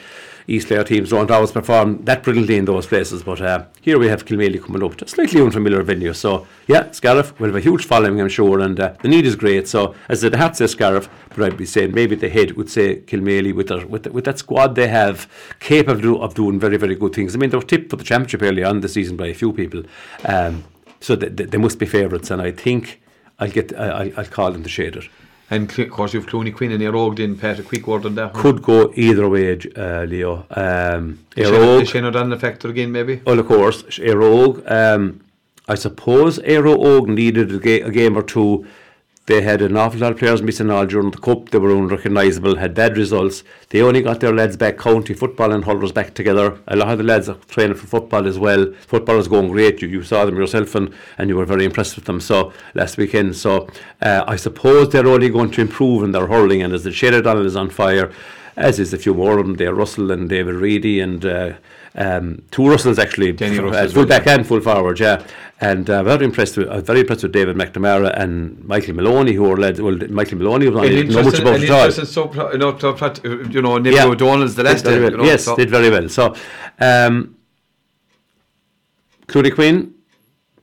East Clare teams don't always perform that brilliantly in those places. But uh, here we have Kilmaley coming up to a slightly unfamiliar venue. So, yeah, Scariff will have a huge following, I'm sure, and uh, the need is great. So, as the heart says Scariff, but I'd be saying maybe the head would say Kilmaley with, their, with, the, with that squad they have, capable of doing very, very good things. I mean, they were tipped for the championship early on the season by a few people. Um, so they, they, must be favourites, and I think I'll get I'll, I'll call them the shader. And of course, you've Clooney Quin and Óg in Pat, a quick word on that. Could go either way, uh, Leo. Um, Óg. Is Shane O'Donnell a factor again, maybe? Well, of course. Óg. Um, I suppose Óg needed a, ga- a, game or two they had an awful lot of players missing all during the cup. They were unrecognisable, had bad results. They only got their lads back, county football and hurlers back together. A lot of the lads are training for football as well. Football is going great. You, you saw them yourself and, and you were very impressed with them so last weekend. So uh, I suppose they're only going to improve in their hurling. And as the O'Donnell is on fire, as is a few more of them, there Russell and David Reidy and uh, um, two Russells actually, Denny f- Russell uh, full back and full forward, yeah. And uh, very impressed with uh, very impressed with David McNamara and Michael Maloney, who were led. Well, Michael Maloney was on it, know much about it at all. sub, you know, to, you know, Nicky Yeah. O'Donnell's the Did last well. you know, yes, so- did very well. So, um, Clooney Quin,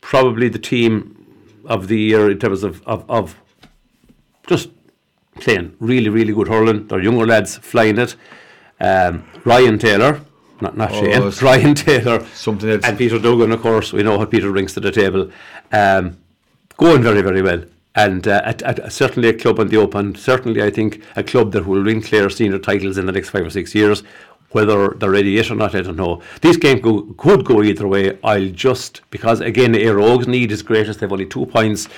probably the team of the year in terms of, of, of just playing really, really good hurling. They're younger lads flying it. Um, Ryan Taylor, not not Oh, Shane, Ryan Taylor, Something else. and Peter Duggan, of course. We know what Peter brings to the table. Um, going very, very well. And uh, at, at certainly a club on the open, certainly I think a club that will win clear senior titles in the next five or six years. Whether they're ready yet or not, I don't know. These games go, could go either way. I'll just, because again, Éire Óg's need is greatest. They've only two points.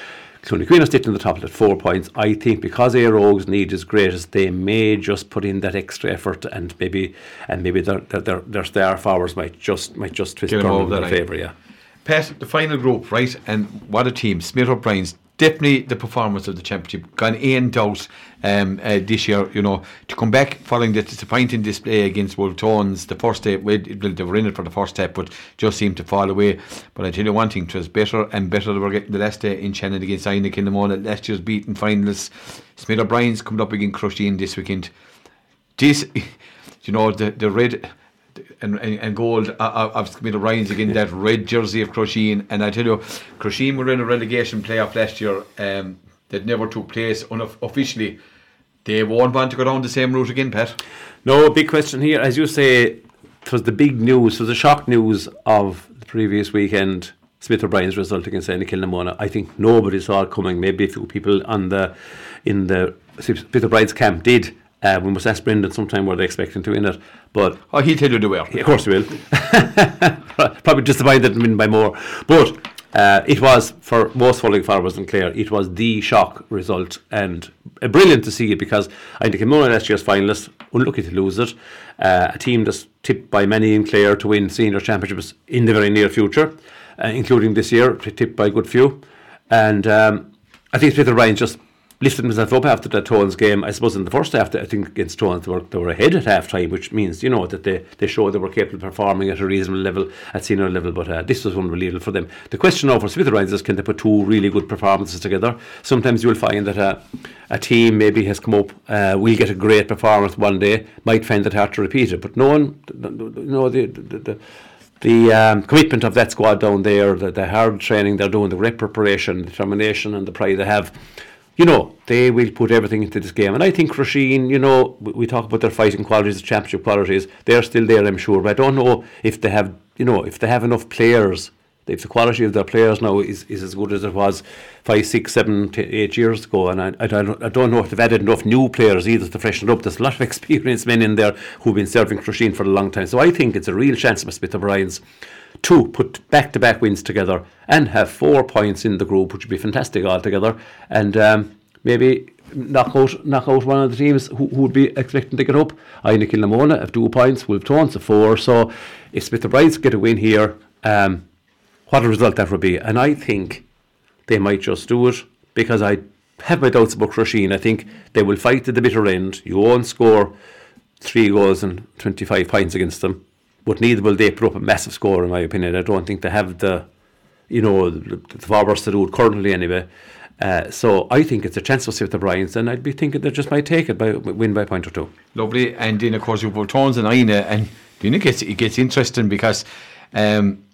Clooney Quin are sitting in the top at four points. I think because Éire Óg's need is greatest, they may just put in that extra effort and maybe and maybe their their, their, their star forwards might just might just twist Get 'em turn over in their favour. Yeah. Pat, the final group, right? And what a team. Smith O'Brien's definitely the performance of the championship. Gone in doubt um, uh, this year, you know, to come back following the disappointing display against Wolf Tones the first day. Well, they were in it for the first step, but just seemed to fall away. But I tell you one thing, it was better and better they were getting the last day in Shannon against Inagh Kilnamona, last year's beaten finalists. Smith O'Brien's coming up against Crusheen this weekend. This, you know, the, the red and, and, and gold uh, of Smith O'Brien's again, that red jersey of Crusheen. And I tell you, Crusheen were in a relegation playoff last year um, that never took place unofficially. They won't want to go down the same route again, Pat. No, big question here. As you say, it was the big news, it was the shock news of the previous weekend. Smith O'Brien's result against Inagh Kilnamona. I think nobody saw it coming. Maybe a few people on the in the Smith O'Brien's camp did. Uh, we must ask Brendan sometime were they're expecting to win it. But Oh, he'll tell you the way. of course he will. Probably disappointed win by more. But uh, it was, for most falling forwards in Clare, it was the shock result. And uh, brilliant to see it because I think Kimona last year's finalist, unlucky to lose it. Uh, a team that's tipped by many in Clare to win senior championships in the very near future, uh, including this year, tipped by a good few. And um, I think Peter Ryan just lifted himself up after that Tones game. I suppose in the first half, I think against Tones, they were, they were ahead at half time, which means, you know, that they, they showed they were capable of performing at a reasonable level, at senior level. But uh, this was unbelievable for them. The question now for Smith is can they put two really good performances together? Sometimes you will find that a, a team maybe has come up, uh, will get a great performance one day, might find it hard to repeat it. But no one, you know, the, the, the the um, commitment of that squad down there, the, the hard training they're doing, the great preparation, determination, and the pride they have, you know, they will put everything into this game. And I think Crusheen, you know, we, talk about their fighting qualities, the championship qualities, they're still there, I'm sure. But I don't know if they have, you know, if they have enough players. If the quality of their players now is, is as good as it was five, six, seven, t- eight years ago, and I, I, don't, I don't know if they've added enough new players either to freshen it up. There's a lot of experienced men in there who've been serving Crusheen for a long time. So I think it's a real chance Smith O'Brien's to put back to back wins together and have four points in the group, which would be fantastic altogether. And um, maybe knock out knock out one of the teams who, who would be expecting to get up. Aina Kilnamona have two points, Wolf Tones have four. So if Smith O'Brien's get a win here, um, what a result that would be. And I think they might just do it because I have my doubts about Crusheen. I think they will fight to the bitter end. You won't score three goals and 25 points against them, but neither will they put up a massive score, in my opinion. I don't think they have the, you know, the, the forwards to do it currently anyway. Uh, so I think it's a chance for the O'Brien's, and I'd be thinking they just might take it by win by a point or two. Lovely. And then, of course, you've got Tones and Inagh, and then it gets, it gets interesting because um,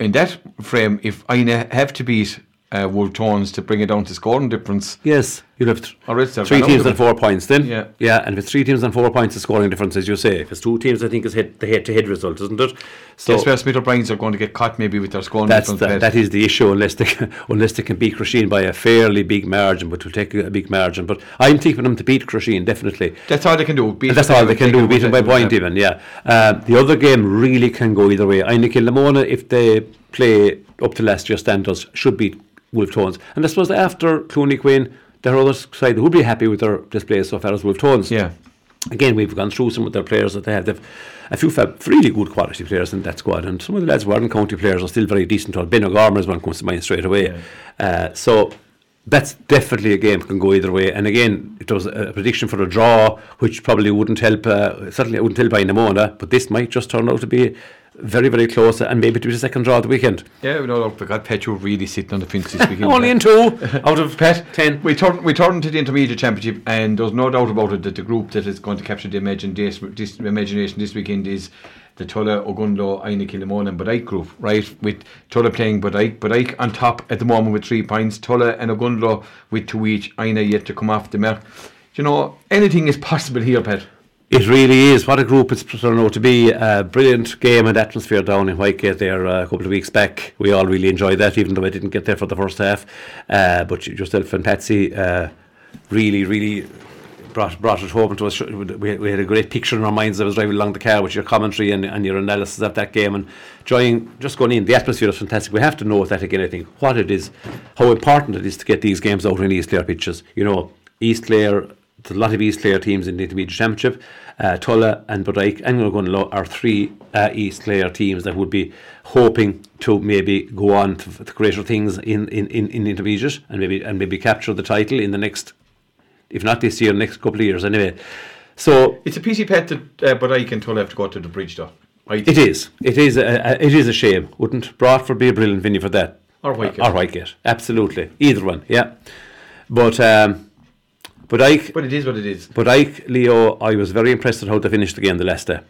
in that frame, if Inagh have to beat uh, Wolf Tones to bring it down to scoring difference, Yes, you'd have th- Or three teams and four points then. Yeah. yeah, and if it's three teams and four points, the scoring difference, as you say. If it's two teams, I think it's hit, the head-to-head result, isn't it? So that's where Smith O'Brien's are going to get caught maybe with their scoring that's difference. the, that is the issue, unless they can, unless they can beat Crusheen by a fairly big margin, but will take a, big margin. But I'm thinking them to beat Crusheen definitely. That's all they can do. Beat that's all they can do, beat them by point even, yeah. Um, the other game really can go either way. Inagh Kilnamona, if they play up to last year's standards, should beat Wolf Tones. And I suppose after Clooney Quinn, their other side would be happy with their displays so far as Wolf Tones. Yeah. Again, we've gone through some of their players that they have. They've a few really good quality players in that squad, and some of the lads who aren't county players are still very decent. Ben O'Gorman is one comes to mind straight away. Yeah. Uh, so that's definitely a game can go either way. And again, it was a prediction for a draw, which probably wouldn't help. Uh, certainly, it wouldn't help by Namona, but this might just turn out to be very, very close and maybe to be the second draw of the weekend. Yeah, we know, look, we got Petro really sitting on the fence this weekend. Only in two out of Pet, ten. We turned we turned to the intermediate championship, and there's no doubt about it that the group that is going to capture the imagine this, this imagination this weekend is the Tulla, Ogonnelloe, Inagh Kilnamona and Bodyke group, right? With Tulla playing Bodyke, Bodyke on top at the moment with three points, Tulla and Ogonnelloe with two each, Inagh yet to come off the mark. You know, anything is possible here, Pet. It really is. What a group it's turned out to be. A brilliant game and atmosphere down in Whitegate there uh, a couple of weeks back. We all really enjoyed that, even though I didn't get there for the first half. Uh, but yourself and Patsy uh, really, really brought brought it home to us. We, we, had a great picture in our minds. I was driving along the car with your commentary and, and your analysis of that game and enjoying just going in. The atmosphere is fantastic. We have to know that again. I think what it is, how important it is to get these games out in East Clare pitches. You know, East Clare there's a lot of East Clare teams in the Intermediate Championship. Uh, Tulla and Bodyke and Ogonnelloe are three uh, East Clare teams that would be hoping to maybe go on to, to greater things in, in, in, in Intermediate and maybe and maybe capture the title in the next, if not this year, next couple of years anyway. So it's a PC pet that uh, Bodyke and Tulla have to go to the bridge though. It is. It is. A, a, it is a shame. Wouldn't Broadford be a brilliant venue for that? Or Whitegate. Or Whitegate. Absolutely. Either one. Yeah. But. Um, Bodyke, but it is what it is. Bodyke, Leo, I was very impressed with how they finished the game the last day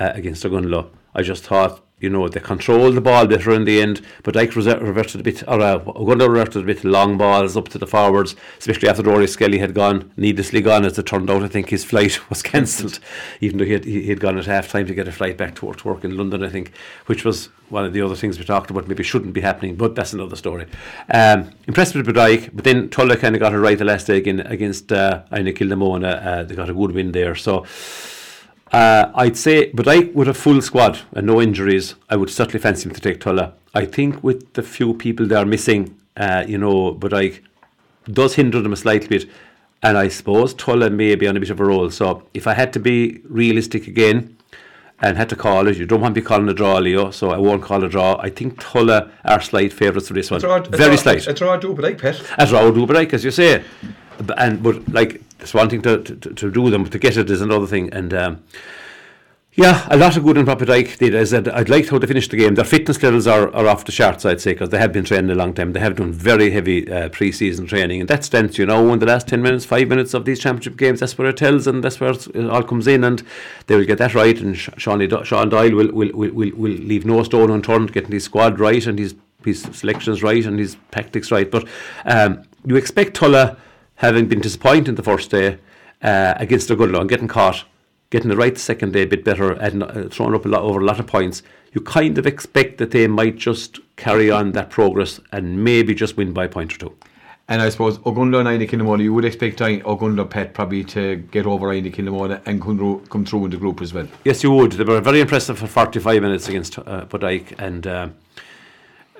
uh, against Ogonnelloe. I just thought you know, they controlled the ball better in the end, but Dyke reverted a bit, or uh, Ogonnelloe reverted a bit long balls up to the forwards, especially after Rory Skelly had gone, needlessly gone, as it turned out. I think his flight was cancelled, even though he had, he had gone at half time to get a flight back to, to work in London, I think, which was one of the other things we talked about, maybe shouldn't be happening, but that's another story. Um, impressed with Dyke, but then Tulla kind of got it right the last day again against uh, Inagh Kilnamona. Uh, they got a good win there, so. Uh, I'd say, but I with a full squad and no injuries, I would certainly fancy him to take Tulla. I think with the few people they are missing, uh, you know, but I does hinder them a slight bit. And I suppose Tulla may be on a bit of a roll. So if I had to be realistic again and had to call it, you don't want to be calling a draw, Leo, so I won't call a draw. I think Tulla are slight favourites for this one. Draw, Very draw, slight. A draw do but like pet. A draw do but as you say. And but like one thing to, to, to do them, to get it is another thing. And um, yeah, a lot of good in proper Dyke did. I said I'd liked how they finished the game. Their fitness levels are, are off the charts, I'd say, because they have been training a long time. They have done very heavy uh, pre-season training, and that stands, you know, in the last ten minutes, five minutes of these championship games. That's where it tells, and that's where it all comes in, and they will get that right. And Sean, Sean Doyle will, will, will, will, will leave no stone unturned, getting his squad right and his his selections right and his tactics right. But um, you expect Tulla having been disappointed the first day uh, against Ogonnelloe and getting caught, getting it right the second day a bit better, and uh, throwing up a lot over a lot of points, you kind of expect that they might just carry on that progress and maybe just win by a point or two. And I suppose Ogonnelloe and Kilnamona, you would expect Ogonnelloe Pet probably to get over Inagh Kilnamona and come through in the group as well. Yes, you would. They were very impressive for 45 minutes against uh, Bodyke and. Uh,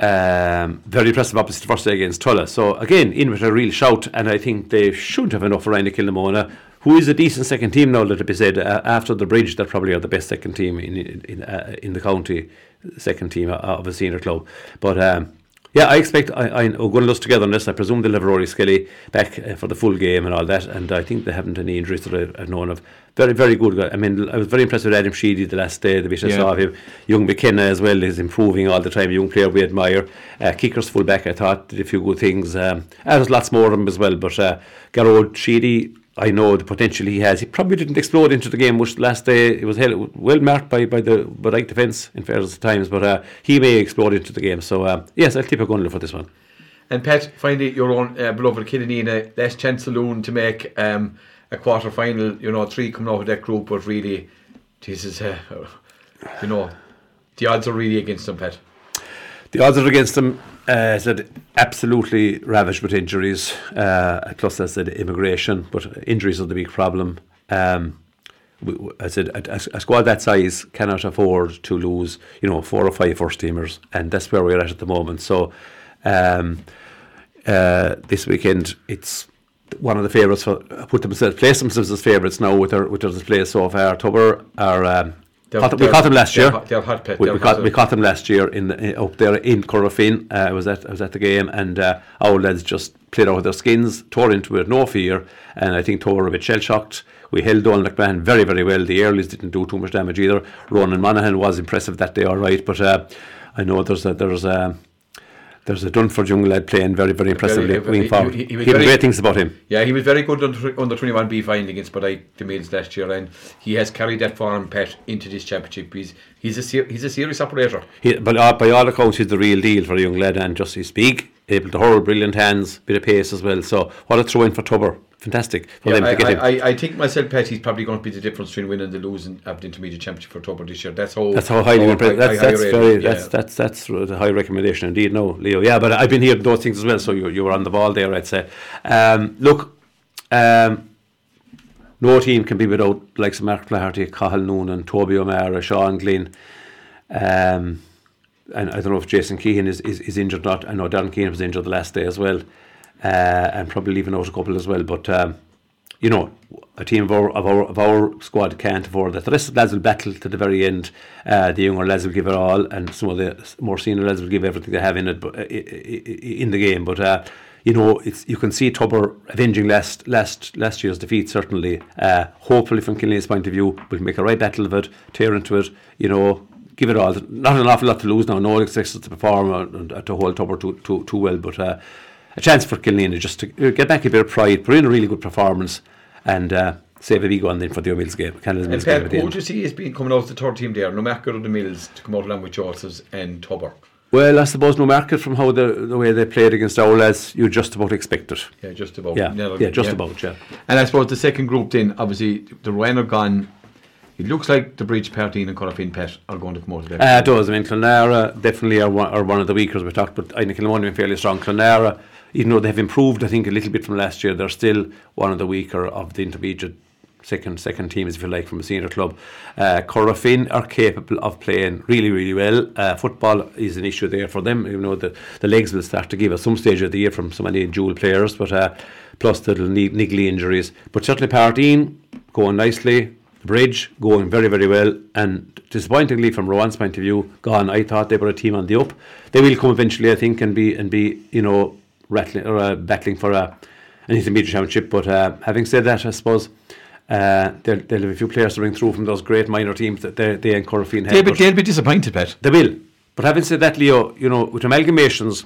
um, very impressive opposite first day against Tulla. So again, in with a real shout, and I think they should have enough Ryan Kilnamona, who is a decent second team now. Let it be said, uh, after the bridge, they probably are the best second team in in, uh, in the county, second team of a senior club. But um, yeah, I expect I, I Ogonnelloe's together on this. I presume they'll have Rory Skelly back uh, for the full game and all that. And I think they haven't any injuries that I've known of. Very, very good guy. I mean, I was very impressed with Adam Sheedy the last day. The bit I yeah. saw of him. Young McKenna as well is improving all the time. Young player we admire. Uh, kickers full back, I thought, did a few good things. Um, there's lots more of them as well. But uh, Garrod Sheedy, I know the potential he has. He probably didn't explode into the game much last day. It was held, well marked by, by the right defence in fairness times, but uh, he may explode into the game. So, uh, yes, I'll keep a gun for this one. And Pat, finally, your own uh, beloved Killanena, less chance alone to make um, a quarter final. You know, three coming out of that group, but really, this is, uh, you know, the odds are really against them, Pat. The odds are against them uh, said absolutely ravaged with injuries. Uh, plus, I said immigration, but injuries are the big problem. Um, I said a, a, squad that size cannot afford to lose, you know, four or five first teamers, and that's where we're at at the moment. So, um, uh, this weekend. It's one of the favourites for put themselves place themselves as favourites now with their with their display so far. Tubber are. Um, caught, we caught them last year. hot- they're hot pet, We, we, caught, we caught them last year in, the, up there in Corofin. Uh, I was at I was at the game, and uh, our lads just played out of their skins, tore into it, no fear, and I think tore a bit shell shocked. We held Donald McMahon very very well. The earlies didn't do too much damage either. Ronan Monaghan was impressive that day, all right, but uh, I know there's a there's a there's a Dunford young lad playing very very impressively Very- he- forward. he- He, he was very- great things about him. Yeah, he was very good under, under 21B final against Budai the Mills last year, and he has carried that form, Pet, into this championship. He's he's a ser- he's a serious operator. He, but uh, by all accounts, he's the real deal for a young lad, and just he's big, able to hurl, brilliant hands, bit of pace as well. So what a throw in for Tubber, fantastic for Yeah, them I, to get him. I, I, I think myself, Pet, he's probably going to be the difference between winning and the losing of the intermediate championship for Tubber this year. That's how That's how highly how high- That's high that's rated, very yeah. that's that's that's a high recommendation indeed. No, Leo. Yeah, but I've been hearing those things as well. So you you were on the ball there, I'd say. Um, look, um, no team can be without like Mark Flaherty, Cahill Noonan, Toby O'Mara, Sean Glynn. Um, and I don't know if Jason Keehan is, is, is injured or not. I know Darren Keehan was injured the last day as well, and probably leaving out a couple as well. But um, you know, a team of our, of our of our squad can't afford that. The rest of the lads will battle to the very end. Uh, the younger lads will give it all, and some of the more senior lads will give everything they have in it, but uh, in the game. But uh, you know, it's you can see Tubber avenging last last last year's defeat. Certainly, uh, hopefully from Killian's point of view, we'll make a right battle of it, tear into it. You know, give it all. Not an awful lot to lose now. No one expects us to perform and, and to hold Tubber too too, too well, but. A chance for is just to uh, get back a bit of pride, put in a really good performance, and uh, save a big one then for the O'Mills game, Canada's And Mills game Pet, at the who would you see as being coming out of the third team there? No matter the Mills to come out along with Josephs and Tubber. Well, I suppose no market from how the, the way they played against our lads, you just about expect it. Yeah, just about. Yeah, No, yeah, just about, yeah. And I suppose the second group then, obviously, the Ruan are gone. It looks like the Bridge Party and Corofin Pet are going to come out of there. Uh, it does. I mean, Clonlara definitely are one, are one of the weakers we talked about. I think Kilmone been fairly strong. Clonlara, even though they've improved, I think, a little bit from last year, they're still one of the weaker of the intermediate second second teams, if you like, from a senior club. Uh, Corofin are capable of playing really, really well. Uh, football is an issue there for them. You know, the, the legs will start to give at some stage of the year from so many dual players, but uh, plus the little ni- niggly injuries. But certainly Parteen going nicely. Bridge going very, very well, and disappointingly from Ruan's point of view, gone. I thought they were a team on the up. They will come eventually, I think, and be and be you know rattling or uh, battling for a an intermediate championship. But uh, having said that, I suppose uh, they'll, they'll have a few players to bring through from those great minor teams that they they and have. they'll, be, they'll be disappointed, Pet. they will. But having said that, Leo, you know, with amalgamations,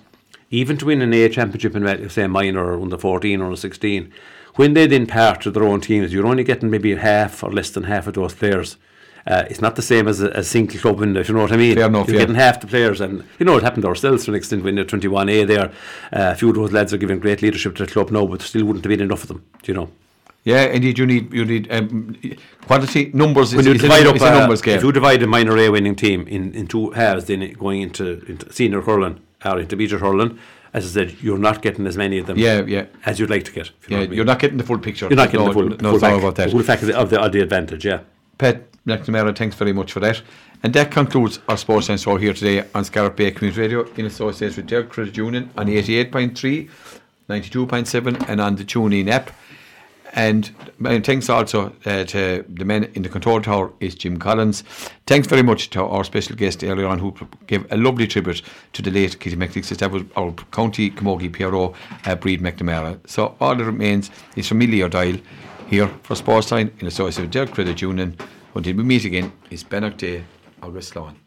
even to win an A championship in, say, minor or under 14 or under 16, when they then part to their own teams, you're only getting maybe half or less than half of those players. Uh, it's not the same as a, a single club window, if you know what I mean. Fair enough, You're yeah. getting half the players, and you know it happened to ourselves to an extent when you're 21A there. Uh, a few of those lads are giving great leadership to the club now, but still wouldn't have been enough of them, do you know. Yeah, indeed, you need you need um, quantity numbers. when is, you is divide a, up a uh, numbers game. if you divide a minor A winning team in, in two halves, then going into, into senior hurling or intermediate hurling, as I said, you're not getting as many of them Yeah, yeah. as you'd like to get. if you know yeah, what I mean. you're not getting the full picture. You're not getting no, the full, no, full doubt back, about that. full fact of the, of the, of the advantage. Yeah. Pet McNamara, thanks very much for that. And that concludes our Sports Science Show here today on Scariff Bay Community Radio in association with Derg Credit Union on 88.3, 92.7 and on the TuneIn app. And thanks also uh, to the men in the control tower is Jim Collins. Thanks very much to our special guest earlier on who gave a lovely tribute to the late Kitty McNixon. That was our County Camogie PRO, uh, Breed McNamara. So all that remains is from Millie O'Dial here for Sports Time in association with Derg Credit Union. Until we meet again, it's Bennock Day, August Sloan.